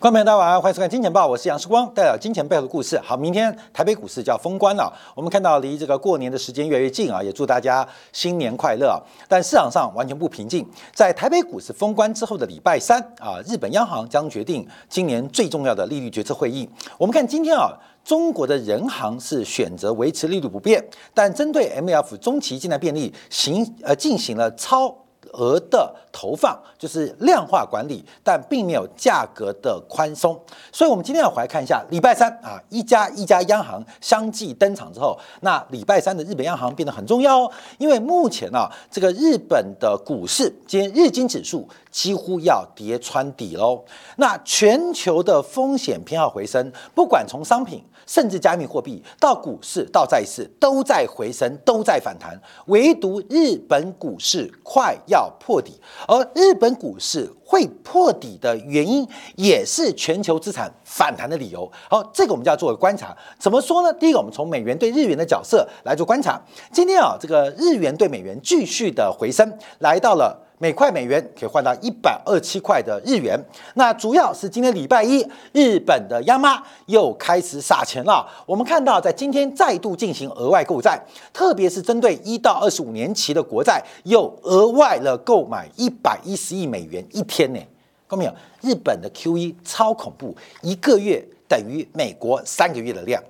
观众朋友大家晚上欢迎收看《金钱报》，我是杨世光，带来金钱背后的故事。好，明天台北股市就要封关了，我们看到离这个过年的时间越来越近啊，也祝大家新年快乐。但市场上完全不平静，在台北股市封关之后的礼拜三啊，日本央行将决定今年最重要的利率决策会议。我们看今天啊，中国的人行是选择维持利率不变，但针对 M F 中期借贷便利行呃进行了超。额的投放就是量化管理，但并没有价格的宽松，所以我们今天要回来看一下礼拜三啊，一家一家央行相继登场之后，那礼拜三的日本央行变得很重要哦，因为目前呢，这个日本的股市今天日经指数几乎要跌穿底喽，那全球的风险偏好回升，不管从商品。甚至加密货币到股市到债市都在回升，都在反弹，唯独日本股市快要破底。而日本股市会破底的原因，也是全球资产反弹的理由。好，这个我们就要做个观察。怎么说呢？第一个，我们从美元对日元的角色来做观察。今天啊，这个日元对美元继续的回升，来到了。每块美元可以换到一百二七块的日元。那主要是今天礼拜一，日本的央妈又开始撒钱了。我们看到，在今天再度进行额外购债，特别是针对一到二十五年期的国债，又额外了购买一百一十亿美元一天呢。看到没有？日本的 QE 超恐怖，一个月等于美国三个月的量。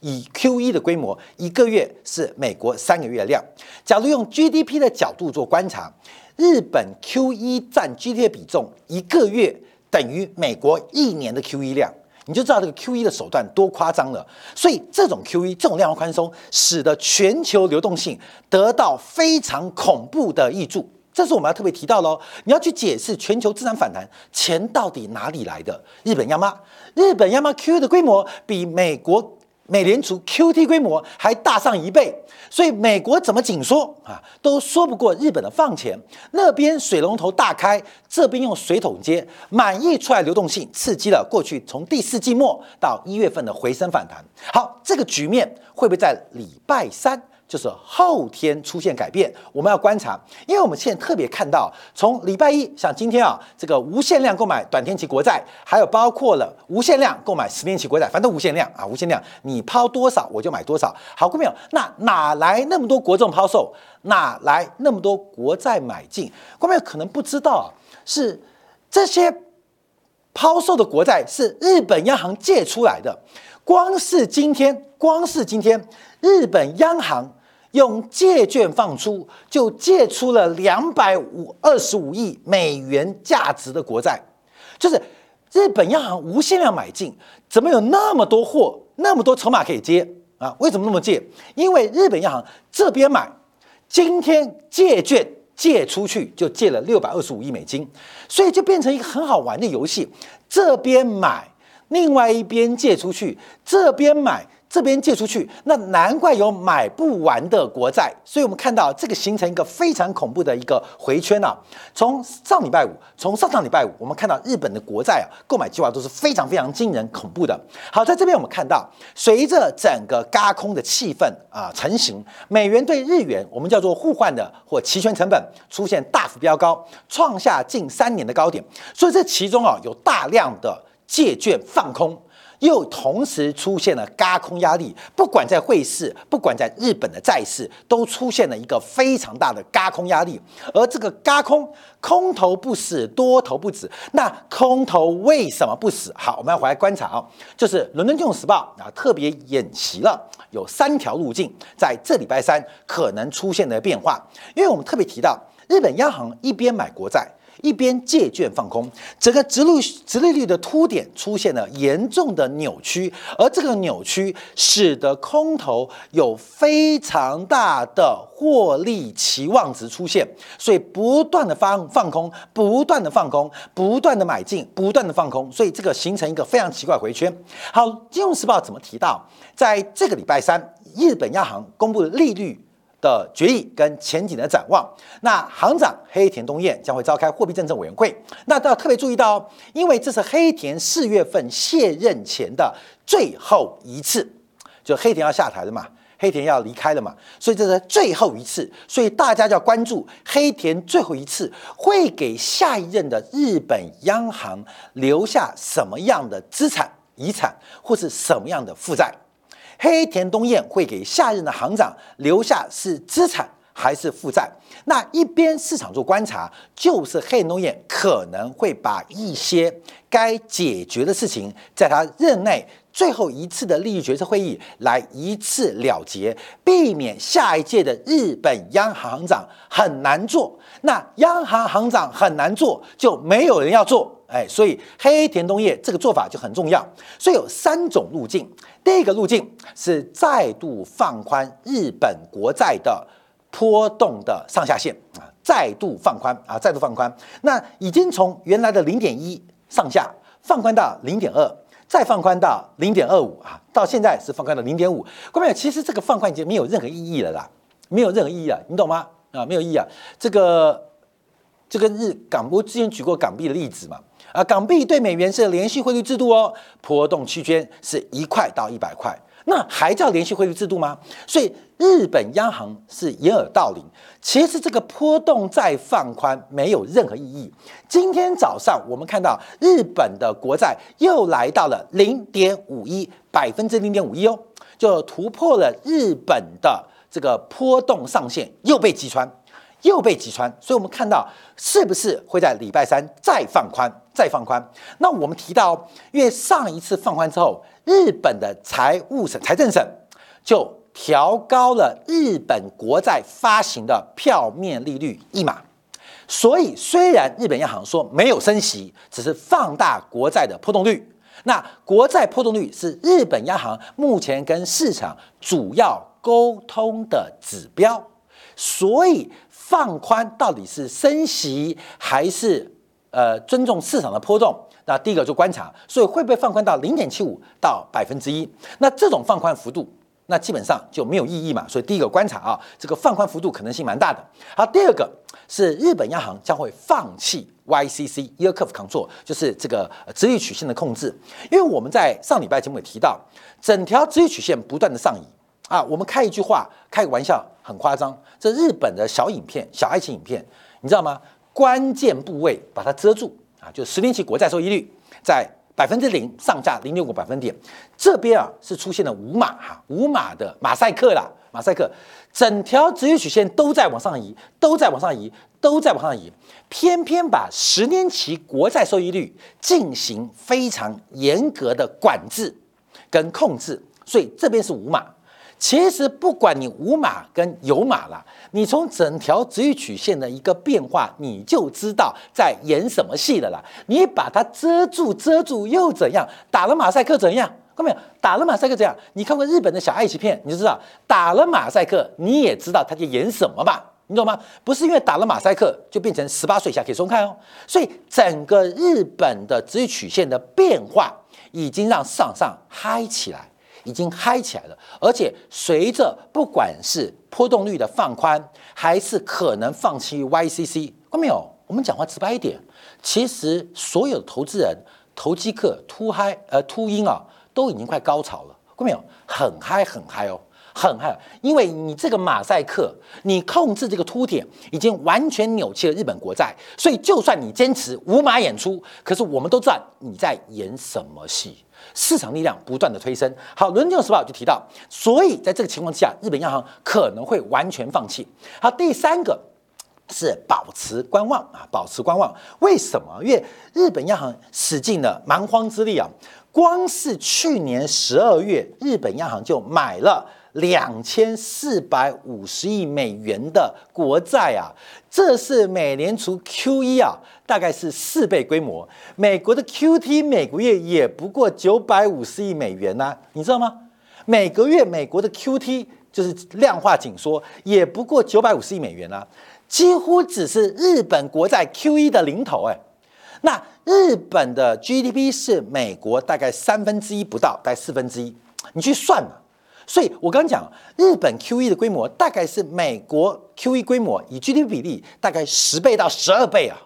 以 QE 的规模，一个月是美国三个月的量。假如用 GDP 的角度做观察。日本 QE 占 GDP 比重一个月等于美国一年的 QE 量，你就知道这个 QE 的手段多夸张了。所以这种 QE 这种量化宽松，使得全球流动性得到非常恐怖的益助。这是我们要特别提到喽。你要去解释全球资产反弹钱到底哪里来的？日本央妈，日本央妈 QE 的规模比美国。美联储 QT 规模还大上一倍，所以美国怎么紧缩啊，都说不过日本的放钱。那边水龙头大开，这边用水桶接，满溢出来流动性，刺激了过去从第四季末到一月份的回升反弹。好，这个局面会不会在礼拜三？就是后天出现改变，我们要观察，因为我们现在特别看到，从礼拜一像今天啊，这个无限量购买短天期国债，还有包括了无限量购买十年期国债，反正无限量啊，无限量，你抛多少我就买多少。好，各位朋友，那哪来那么多国债抛售？哪来那么多国债买进？各位朋友可能不知道，是这些抛售的国债是日本央行借出来的。光是今天，光是今天，日本央行用借券放出，就借出了两百五二十五亿美元价值的国债，就是日本央行无限量买进，怎么有那么多货，那么多筹码可以接啊？为什么那么借？因为日本央行这边买，今天借券借出去就借了六百二十五亿美金，所以就变成一个很好玩的游戏，这边买。另外一边借出去，这边买，这边借出去，那难怪有买不完的国债。所以我们看到这个形成一个非常恐怖的一个回圈啊。从上礼拜五，从上上礼拜五，我们看到日本的国债啊，购买计划都是非常非常惊人、恐怖的。好，在这边我们看到，随着整个嘎空的气氛啊成型，美元对日元，我们叫做互换的或期权成本出现大幅飙高，创下近三年的高点。所以这其中啊，有大量的。借券放空，又同时出现了嘎空压力，不管在汇市，不管在日本的债市，都出现了一个非常大的嘎空压力。而这个嘎空，空头不死，多头不止。那空头为什么不死？好，我们要回来观察啊，就是伦敦金融时报啊特别演习了，有三条路径在这礼拜三可能出现的变化。因为我们特别提到，日本央行一边买国债。一边借券放空，整个直率直利率的凸点出现了严重的扭曲，而这个扭曲使得空头有非常大的获利期望值出现，所以不断的放放空，不断的放空，不断的买进，不断的放空，所以这个形成一个非常奇怪回圈。好，金融时报怎么提到，在这个礼拜三，日本央行公布的利率。的决议跟前景的展望，那行长黑田东彦将会召开货币政策委员会，那都要特别注意到哦，因为这是黑田四月份卸任前的最后一次，就黑田要下台了嘛，黑田要离开了嘛，所以这是最后一次，所以大家要关注黑田最后一次会给下一任的日本央行留下什么样的资产遗产，或是什么样的负债。黑田东彦会给下任的行长留下是资产还是负债？那一边市场做观察，就是黑田东彦可能会把一些该解决的事情，在他任内最后一次的利益决策会议来一次了结，避免下一届的日本央行行长很难做。那央行行长很难做，就没有人要做。哎，所以黑田东彦这个做法就很重要。所以有三种路径。第一个路径是再度放宽日本国债的波动的上下限啊，再度放宽啊，再度放宽。那已经从原来的零点一上下放宽到零点二，再放宽到零点二五啊，到现在是放宽到零点五。各位，其实这个放宽已经没有任何意义了啦，没有任何意义了，你懂吗？啊，没有意义啊。这个就跟日港，我之前举过港币的例子嘛。啊，港币对美元是连续汇率制度哦，波动区间是一块到一百块，那还叫连续汇率制度吗？所以日本央行是掩耳盗铃。其实这个波动再放宽没有任何意义。今天早上我们看到日本的国债又来到了零点五一百分之零点五一哦，就突破了日本的这个波动上限，又被击穿。又被击穿，所以我们看到是不是会在礼拜三再放宽、再放宽？那我们提到，因为上一次放宽之后，日本的财务省、财政省就调高了日本国债发行的票面利率一码，所以虽然日本央行说没有升息，只是放大国债的波动率，那国债波动率是日本央行目前跟市场主要沟通的指标，所以。放宽到底是升息还是呃尊重市场的波动？那第一个就观察，所以会不会放宽到零点七五到百分之一？那这种放宽幅度，那基本上就没有意义嘛。所以第一个观察啊，这个放宽幅度可能性蛮大的。好，第二个是日本央行将会放弃 YCC Yield Curve Control，就是这个直率曲线的控制。因为我们在上礼拜节目也提到，整条直率曲线不断的上移。啊，我们开一句话，开个玩笑，很夸张。这日本的小影片、小爱情影片，你知道吗？关键部位把它遮住啊，就十年期国债收益率在百分之零上下零点五百分点，这边啊是出现了五码哈，五码的马赛克啦，马赛克，整条直率曲线都在往上移，都在往上移，都在往上移，偏偏把十年期国债收益率进行非常严格的管制跟控制，所以这边是五码。其实不管你无码跟有码了，你从整条直率曲线的一个变化，你就知道在演什么戏了啦。你把它遮住，遮住又怎样？打了马赛克怎样？看到没有？打了马赛克怎样？你看过日本的小爱情片，你就知道打了马赛克，你也知道他在演什么吧？你懂吗？不是因为打了马赛克就变成十八岁以下可以松开哦。所以整个日本的直率曲线的变化，已经让市场上嗨起来。已经嗨起来了，而且随着不管是波动率的放宽，还是可能放弃 YCC，看没有？我们讲话直白一点，其实所有投资人、投机客、秃嗨呃秃鹰啊，都已经快高潮了，看没有？很嗨很嗨哦，很嗨，因为你这个马赛克，你控制这个凸点，已经完全扭曲了日本国债，所以就算你坚持无码演出，可是我们都知道你在演什么戏。市场力量不断的推升，好，伦敦时报就提到，所以在这个情况之下，日本央行可能会完全放弃。好，第三个是保持观望啊，保持观望。为什么？因为日本央行使尽了蛮荒之力啊，光是去年十二月，日本央行就买了。两千四百五十亿美元的国债啊，这是美联储 QE 啊，大概是四倍规模。美国的 QT 每个月也不过九百五十亿美元呐，你知道吗？每个月美国的 QT 就是量化紧缩，也不过九百五十亿美元啊，几乎只是日本国债 QE 的零头哎。那日本的 GDP 是美国大概三分之一不到，大概四分之一，你去算嘛。所以我刚讲，日本 QE 的规模大概是美国 QE 规模以 GDP 比例大概十倍到十二倍啊，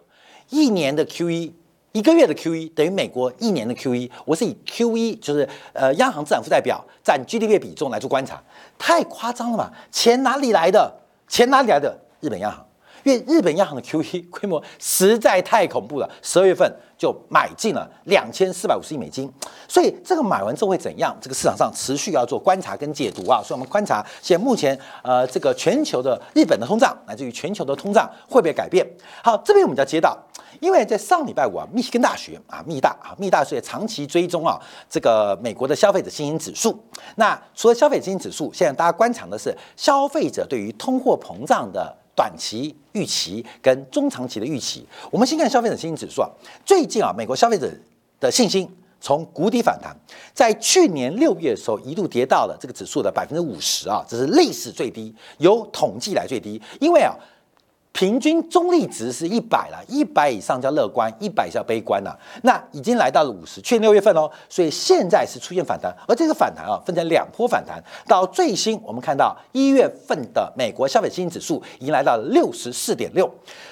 一年的 QE，一个月的 QE 等于美国一年的 QE。我是以 QE 就是呃央行资产负债表占 GDP 比重来做观察，太夸张了嘛？钱哪里来的？钱哪里来的？日本央行。因为日本央行的 QE 规模实在太恐怖了，十二月份就买进了两千四百五十亿美金，所以这个买完之后会怎样？这个市场上持续要做观察跟解读啊，所以我们观察现在目前呃这个全球的日本的通胀，乃至于全球的通胀会不会改变？好，这边我们就要接到，因为在上礼拜五啊，密西根大学啊，密大啊，密大是长期追踪啊这个美国的消费者信心指数。那除了消费者信心指数，现在大家观察的是消费者对于通货膨胀的。短期预期跟中长期的预期，我们先看消费者信心指数啊。最近啊，美国消费者的信心从谷底反弹，在去年六月的时候一度跌到了这个指数的百分之五十啊，这是历史最低，由统计来最低，因为啊。平均中立值是一百了，一百以上叫乐观，一百叫悲观了。那已经来到了五十，去年六月份哦，所以现在是出现反弹，而这个反弹啊，分成两波反弹。到最新，我们看到一月份的美国消费信心指数已经来到了六十四点六，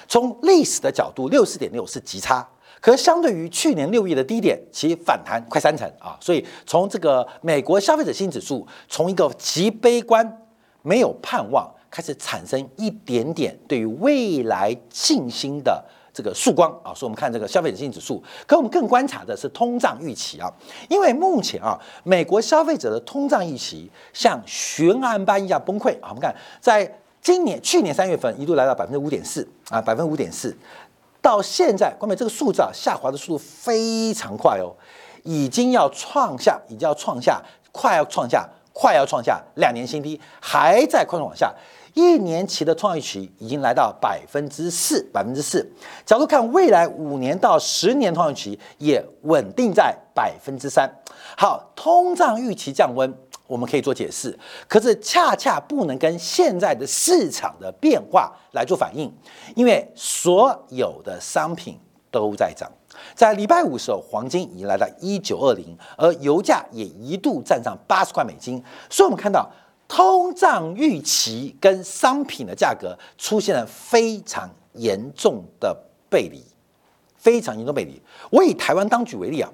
从历史的角度，六十四点六是极差，可相对于去年六月的低点，其反弹快三成啊。所以从这个美国消费者信心指数，从一个极悲观，没有盼望。开始产生一点点对于未来信心的这个曙光啊，所以我们看这个消费者信心指数。可我们更观察的是通胀预期啊，因为目前啊，美国消费者的通胀预期像悬案般一样崩溃啊。我们看，在今年去年三月份一度来到百分之五点四啊，百分之五点四，到现在，关键这个数字啊下滑的速度非常快哦，已经要创下，已经要创下，快要创下，快要创下两年新低，还在快速往下。一年期的创业期已经来到百分之四，百分之四。假如看未来五年到十年创业期，也稳定在百分之三。好，通胀预期降温，我们可以做解释，可是恰恰不能跟现在的市场的变化来做反应，因为所有的商品都在涨。在礼拜五的时候，黄金已经来到一九二零，而油价也一度站上八十块美金，所以我们看到。通胀预期跟商品的价格出现了非常严重的背离，非常严重背离。我以台湾当局为例啊，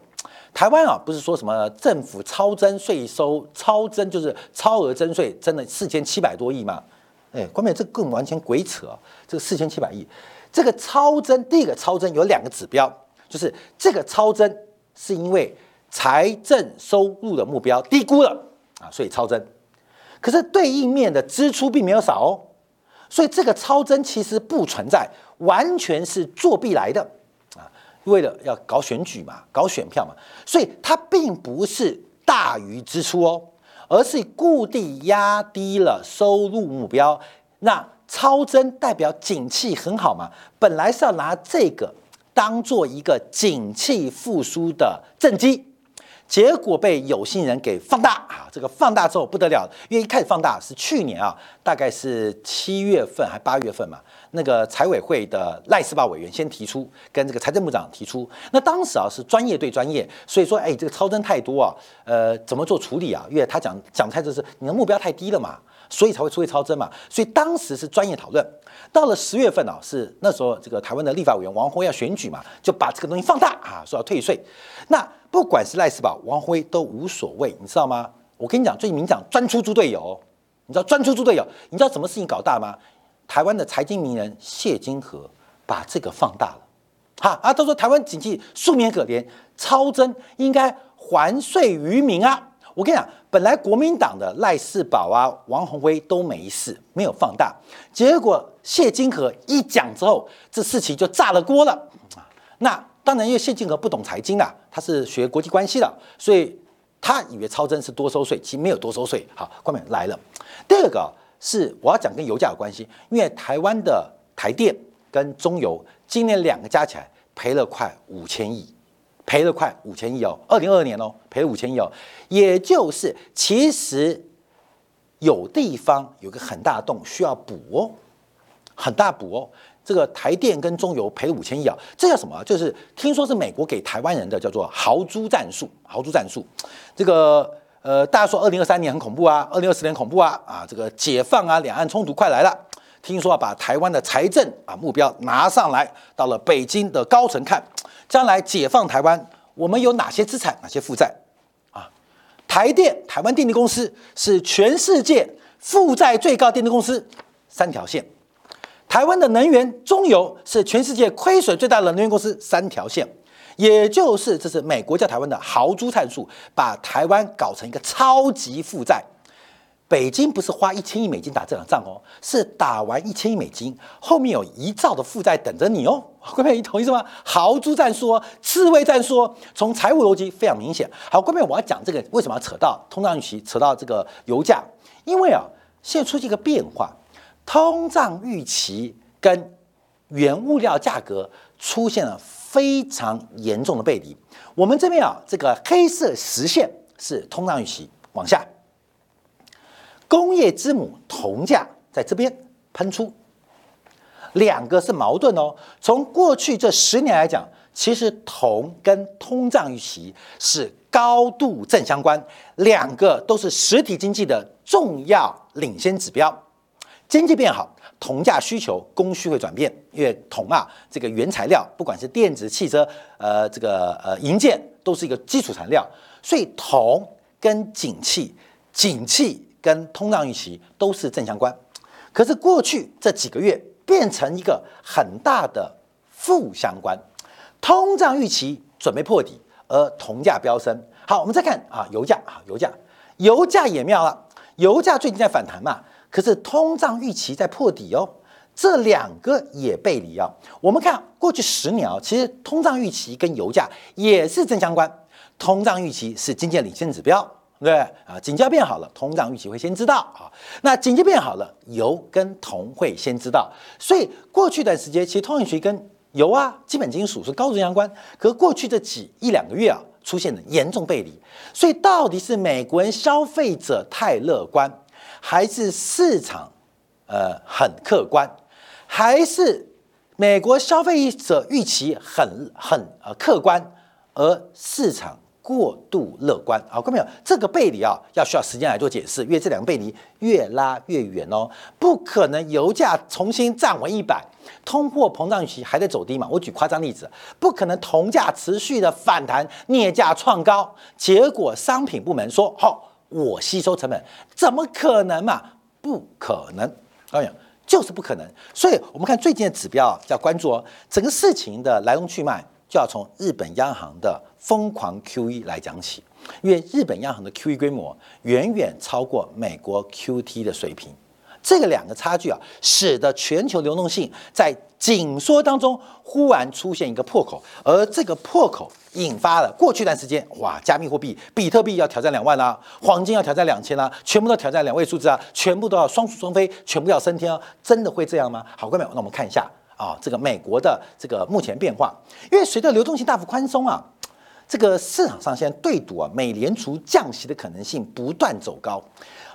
台湾啊不是说什么政府超增税收，超增就是超额征税，增了四千七百多亿嘛？哎，关键这更完全鬼扯，这个四千七百亿，这个超增，第一个超增有两个指标，就是这个超增是因为财政收入的目标低估了啊，所以超增。可是对应面的支出并没有少哦，所以这个超增其实不存在，完全是作弊来的啊！为了要搞选举嘛，搞选票嘛，所以它并不是大于支出哦，而是固定压低了收入目标。那超增代表景气很好嘛，本来是要拿这个当做一个景气复苏的政绩。结果被有心人给放大啊！这个放大之后不得了，因为一开始放大是去年啊，大概是七月份还八月份嘛，那个财委会的赖斯巴委员先提出，跟这个财政部长提出，那当时啊是专业对专业，所以说哎这个超增太多啊，呃怎么做处理啊？因为他讲讲太就是你的目标太低了嘛，所以才会出现超增嘛，所以当时是专业讨论。到了十月份啊，是那时候这个台湾的立法委员王辉要选举嘛，就把这个东西放大啊，说要退税，那。不管是赖斯宝、王辉都无所谓，你知道吗？我跟你讲，最近民讲专出猪队友，你知道专出猪队友，你知道什么事情搞大吗？台湾的财经名人谢金河把这个放大了，哈啊，他说台湾经济数年可怜，超增应该还税于民啊。我跟你讲，本来国民党的赖世宝啊、王宏辉都没事，没有放大，结果谢金河一讲之后，这事情就炸了锅了。那。当然，因为谢金河不懂财经啊，他是学国际关系的，所以他以为超增是多收税，其实没有多收税。好，关美来了。第二个是我要讲跟油价有关系，因为台湾的台电跟中油今年两个加起来赔了快五千亿，赔了快五千亿哦，二零二二年哦，赔了五千亿哦，也就是其实有地方有个很大的洞需要补哦，很大补哦。这个台电跟中油赔了五千亿啊，这叫什么？就是听说是美国给台湾人的叫做豪猪战术，豪猪战术。这个呃，大家说二零二三年很恐怖啊，二零二四年恐怖啊，啊，这个解放啊，两岸冲突快来了。听说啊，把台湾的财政啊目标拿上来，到了北京的高层看，将来解放台湾，我们有哪些资产，哪些负债？啊，台电台湾电力公司是全世界负债最高电力公司，三条线。台湾的能源中油是全世界亏损最大的能源公司，三条线。也就是这是美国叫台湾的豪猪战术，把台湾搞成一个超级负债。北京不是花一千亿美金打这场仗哦，是打完一千亿美金，后面有一兆的负债等着你哦。各位，你同意吗？豪猪战术、刺猬战术，从财务逻辑非常明显。好，各位，我要讲这个为什么要扯到通胀预期，扯到这个油价？因为啊，现在出现一个变化，通胀预期跟原物料价格出现了非常严重的背离。我们这边啊，这个黑色实线是通胀预期往下。工业之母铜价在这边喷出，两个是矛盾哦。从过去这十年来讲，其实铜跟通胀预期是高度正相关，两个都是实体经济的重要领先指标。经济变好，铜价需求供需会转变，因为铜啊这个原材料，不管是电子、汽车，呃这个呃银件，都是一个基础材料，所以铜跟景气，景气。跟通胀预期都是正相关，可是过去这几个月变成一个很大的负相关，通胀预期准备破底，而铜价飙升。好，我们再看啊，油价啊，油价，油价也妙了，油价最近在反弹嘛，可是通胀预期在破底哦，这两个也背离啊。我们看过去十年啊，其实通胀预期跟油价也是正相关，通胀预期是经济领先指标。对啊，景价变好了，通胀预期会先知道啊。那景气变好了，油跟铜会先知道。所以过去一段时间，其实通胀预期跟油啊、基本金属是高度相关。可过去这几一两个月啊，出现了严重背离。所以到底是美国人消费者太乐观，还是市场呃很客观，还是美国消费者预期很很呃客观，而市场？过度乐观，好，各位朋友？这个背离啊，要需要时间来做解释，因为这两个背离越拉越远哦，不可能油价重新站稳一百，通货膨胀预期还在走低嘛？我举夸张例子，不可能铜价持续的反弹，镍价创高，结果商品部门说好，我吸收成本，怎么可能嘛？不可能，导演就是不可能。所以我们看最近的指标要关注哦，整个事情的来龙去脉。就要从日本央行的疯狂 QE 来讲起，因为日本央行的 QE 规模远远超过美国 QT 的水平，这个两个差距啊，使得全球流动性在紧缩当中忽然出现一个破口，而这个破口引发了过去一段时间，哇，加密货币比特币要挑战两万啦，黄金要挑战两千啦，全部都挑战两位数字啊，全部都要双宿双飞，全部要升天啊，真的会这样吗？好，各位，那我们看一下。啊，这个美国的这个目前变化，因为随着流动性大幅宽松啊，这个市场上现在对赌啊，美联储降息的可能性不断走高。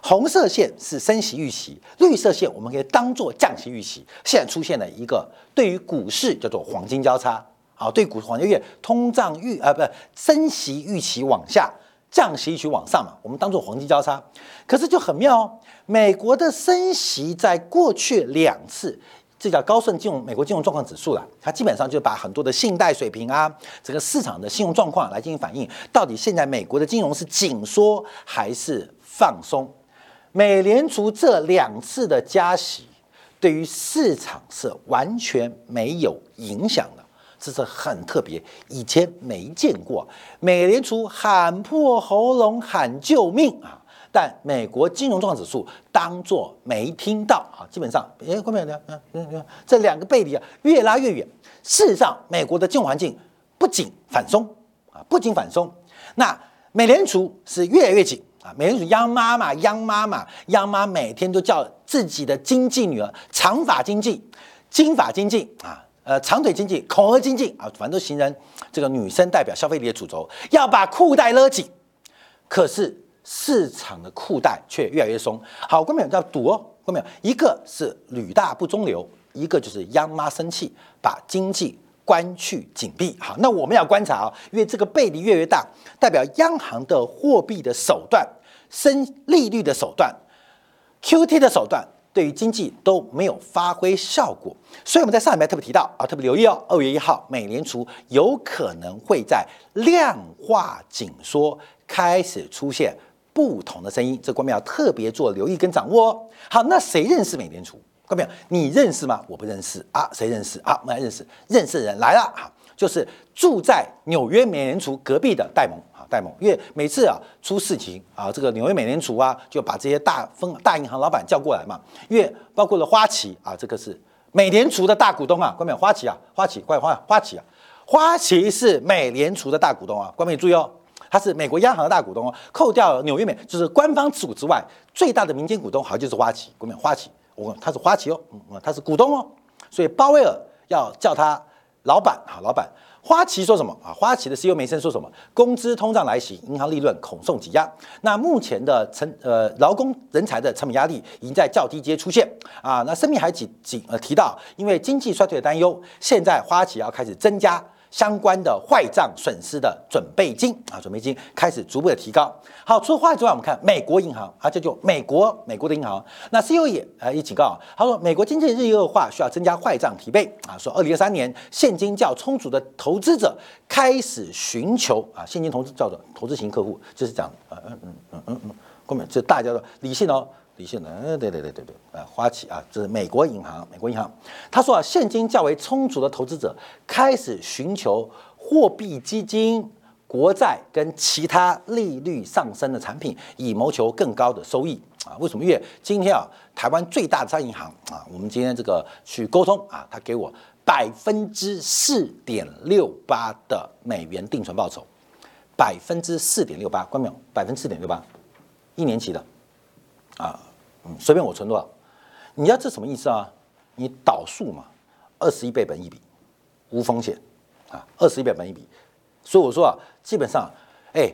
红色线是升息预期，绿色线我们可以当做降息预期。现在出现了一个对于股市叫做黄金交叉啊，对股市黄金月通胀预啊不是升息预期往下，降息预期往上嘛，我们当做黄金交叉。可是就很妙哦，美国的升息在过去两次。这叫高盛金融美国金融状况指数了，它基本上就把很多的信贷水平啊，整个市场的信用状况来进行反映，到底现在美国的金融是紧缩还是放松？美联储这两次的加息对于市场是完全没有影响的，这是很特别，以前没见过。美联储喊破喉咙喊救命啊！但美国金融状况指数当做没听到啊，基本上，哎，后面的，嗯嗯嗯，这两个背离啊，越拉越远。事实上，美国的金融环境不仅反松啊，不仅反松，那美联储是越来越紧啊。美联储央妈妈，央妈妈，央妈每天都叫自己的经济女儿长发经济、金发经济啊，呃，长腿经济、恐吓经济啊，反正都形成这个女生代表消费力的主轴，要把裤带勒紧。可是。市场的裤带却越来越松。好，观众朋友要赌哦，观众朋友，一个是屡大不中流，一个就是央妈生气，把经济关去紧闭。好，那我们要观察啊，因为这个背离越来越大，代表央行的货币的手段、升利率的手段、QT 的手段，对于经济都没有发挥效果。所以我们在上一拜特别提到啊，特别留意哦，二月一号，美联储有可能会在量化紧缩开始出现不同的声音，这官员要特别做留意跟掌握哦。好，那谁认识美联储？官员，你认识吗？我不认识啊，谁认识啊？我们来认识，认识的人来了哈，就是住在纽约美联储隔壁的戴蒙啊，戴蒙，因为每次啊出事情啊，这个纽约美联储啊就把这些大分大银行老板叫过来嘛，因为包括了花旗啊，这个是。美联储的大股东啊，关美花旗啊，花旗快花花旗啊，花旗是美联储的大股东啊，关美注意哦，它是美国央行的大股东哦，扣掉纽约美就是官方持股之外，最大的民间股东好像就是花旗，关美花旗，我他是花旗哦，嗯，他是股东哦，所以鲍威尔要叫他老板啊，老板。花旗说什么啊？花旗的 CEO 梅森说什么？工资通胀来袭，银行利润恐受挤压。那目前的成呃劳工人才的成本压力已经在较低阶出现啊。那声明还几几呃提到，因为经济衰退的担忧，现在花旗要开始增加。相关的坏账损失的准备金啊，准备金开始逐步的提高。好，除了坏之外，我们看美国银行啊，这就美国美国的银行。那 CEO 也呃也警告，他说美国经济日益恶化，需要增加坏账提备啊。说二零二三年现金较充足的投资者开始寻求啊，现金投资叫做投资型客户，就是讲呃嗯嗯嗯嗯嗯，后面这大家的理性哦。理性的，嗯，对对对对对，啊，花旗啊，这是美国银行，美国银行，他说啊，现金较为充足的投资者开始寻求货币基金、国债跟其他利率上升的产品，以谋求更高的收益啊。为什么？因为今天啊，台湾最大的商业银行啊，我们今天这个去沟通啊，他给我百分之四点六八的美元定存报酬，百分之四点六八，关没有？百分之四点六八，一年期的啊。随便我存多少，你要这什么意思啊？你导数嘛，二十一倍本一比，无风险啊，二十一倍本一比。所以我说啊，基本上，哎，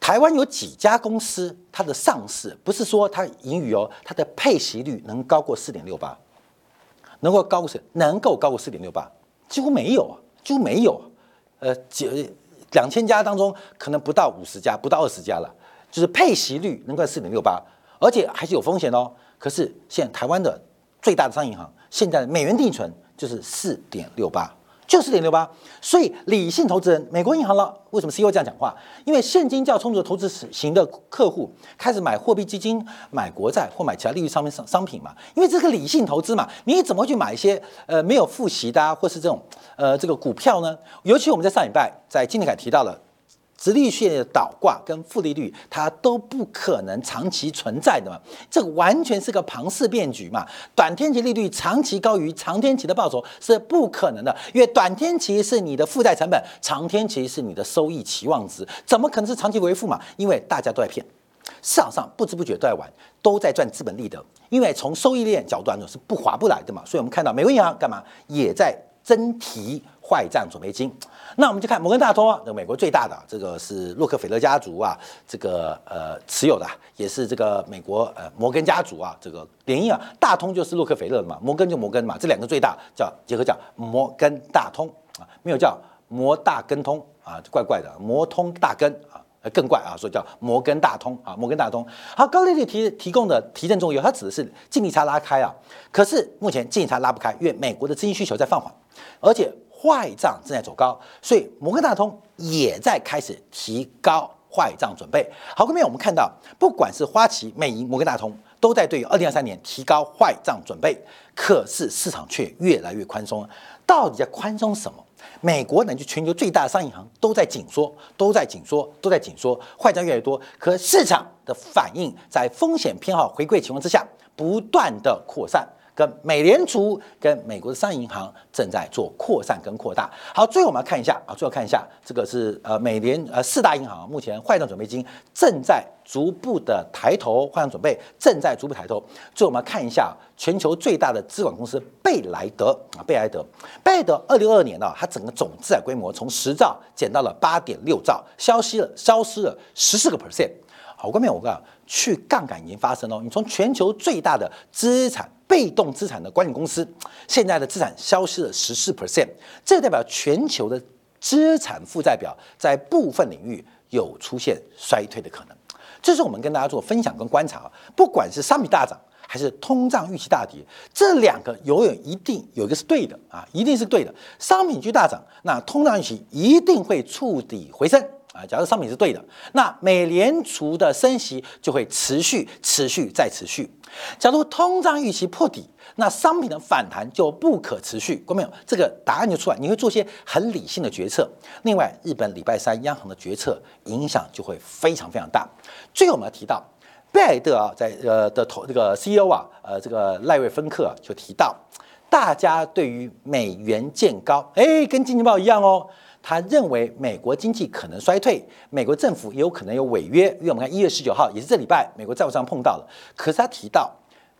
台湾有几家公司，它的上市不是说它盈余哦，它的配息率能高过四点六八，能够高过是能够高过四点六八，几乎没有啊，几乎没有啊。呃，几两千家当中，可能不到五十家，不到二十家了，就是配息率能够四点六八。而且还是有风险哦。可是现台湾的最大的商业银行，现在的美元定存就是四点六八，就四点六八。所以理性投资人，美国银行了，为什么 CEO 这样讲话？因为现金较充足的投资型的客户开始买货币基金、买国债或买其他利率上面商商品嘛。因为这个理性投资嘛，你怎么会去买一些呃没有付息的，啊或是这种呃这个股票呢？尤其我们在上礼拜在金立凯提到了。直利率的倒挂跟负利率，它都不可能长期存在的嘛，这完全是个庞氏骗局嘛。短天期利率长期高于长天期的报酬是不可能的，因为短天期是你的负债成本，长天期是你的收益期望值，怎么可能是长期为负嘛？因为大家都在骗，市场上不知不觉都在玩，都在赚资本利得，因为从收益链角度来说是不划不来的嘛。所以我们看到美国银行干嘛也在增提坏账准备金。那我们就看摩根大通啊，这美国最大的这个是洛克菲勒家族啊，这个呃持有的，也是这个美国呃摩根家族啊，这个联姻啊，大通就是洛克菲勒的嘛，摩根就摩根嘛，这两个最大叫结合叫摩根大通啊，没有叫摩大根通啊，怪怪的，摩通大根啊，更怪啊，所以叫摩根大通啊，摩根大通。好，高利率提提供的提振作用，它指的是净利差拉开啊，可是目前净利差拉不开，因为美国的资金需求在放缓，而且。坏账正在走高，所以摩根大通也在开始提高坏账准备。好，后面我们看到，不管是花旗、美银、摩根大通，都在对于二零二三年提高坏账准备。可是市场却越来越宽松，到底在宽松什么？美国乃至全球最大的商业银行都在紧缩，都在紧缩，都在紧缩，坏账越来越多。可市场的反应在风险偏好回归情况之下，不断的扩散。跟美联储、跟美国的商业银行正在做扩散跟扩大。好，最后我们要看一下啊，最后看一下这个是呃美联呃四大银行目前坏账准备金正在逐步的抬头，坏账准备正在逐步抬头。最后我们要看一下全球最大的资管公司贝莱德啊，贝莱德，贝莱德二零二二年呢，它整个总资产规模从十兆减到了八点六兆，消失了消失了十四个 percent。好，关面我讲去杠杆已经发生了，你从全球最大的资产。被动资产的管理公司，现在的资产消失了十四 percent，这代表全球的资产负债表在部分领域有出现衰退的可能。这是我们跟大家做分享跟观察，不管是商品大涨。还是通胀预期大跌？这两个永远一定有一个是对的啊，一定是对的。商品居大涨，那通胀预期一定会触底回升啊。假如商品是对的，那美联储的升息就会持续、持续再持续。假如通胀预期破底，那商品的反弹就不可持续。过没有？这个答案就出来，你会做些很理性的决策。另外，日本礼拜三央行的决策影响就会非常非常大。最后我们要提到，贝德啊，在呃的投这个 CEO 啊，呃这个赖瑞芬克啊就提到，大家对于美元见高，哎，跟经济报一样哦。他认为美国经济可能衰退，美国政府也有可能有违约，因为我们看一月十九号也是这礼拜，美国债务上碰到了。可是他提到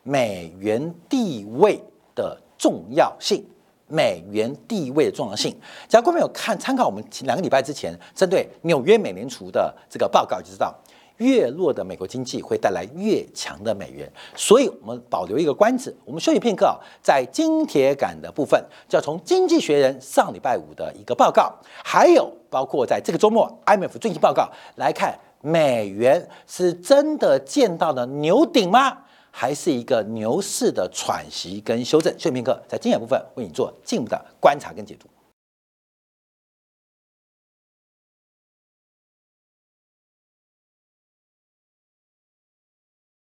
美元地位的重要性，美元地位的重要性。假如各位有看参考我们两个礼拜之前针对纽约美联储的这个报告，就知道。越弱的美国经济会带来越强的美元，所以我们保留一个关子。我们休息片刻啊，在金铁杆的部分，就要从《经济学人》上礼拜五的一个报告，还有包括在这个周末 IMF 最新报告来看，美元是真的见到了牛顶吗？还是一个牛市的喘息跟修正？休息片刻，在经典部分为你做进一步的观察跟解读。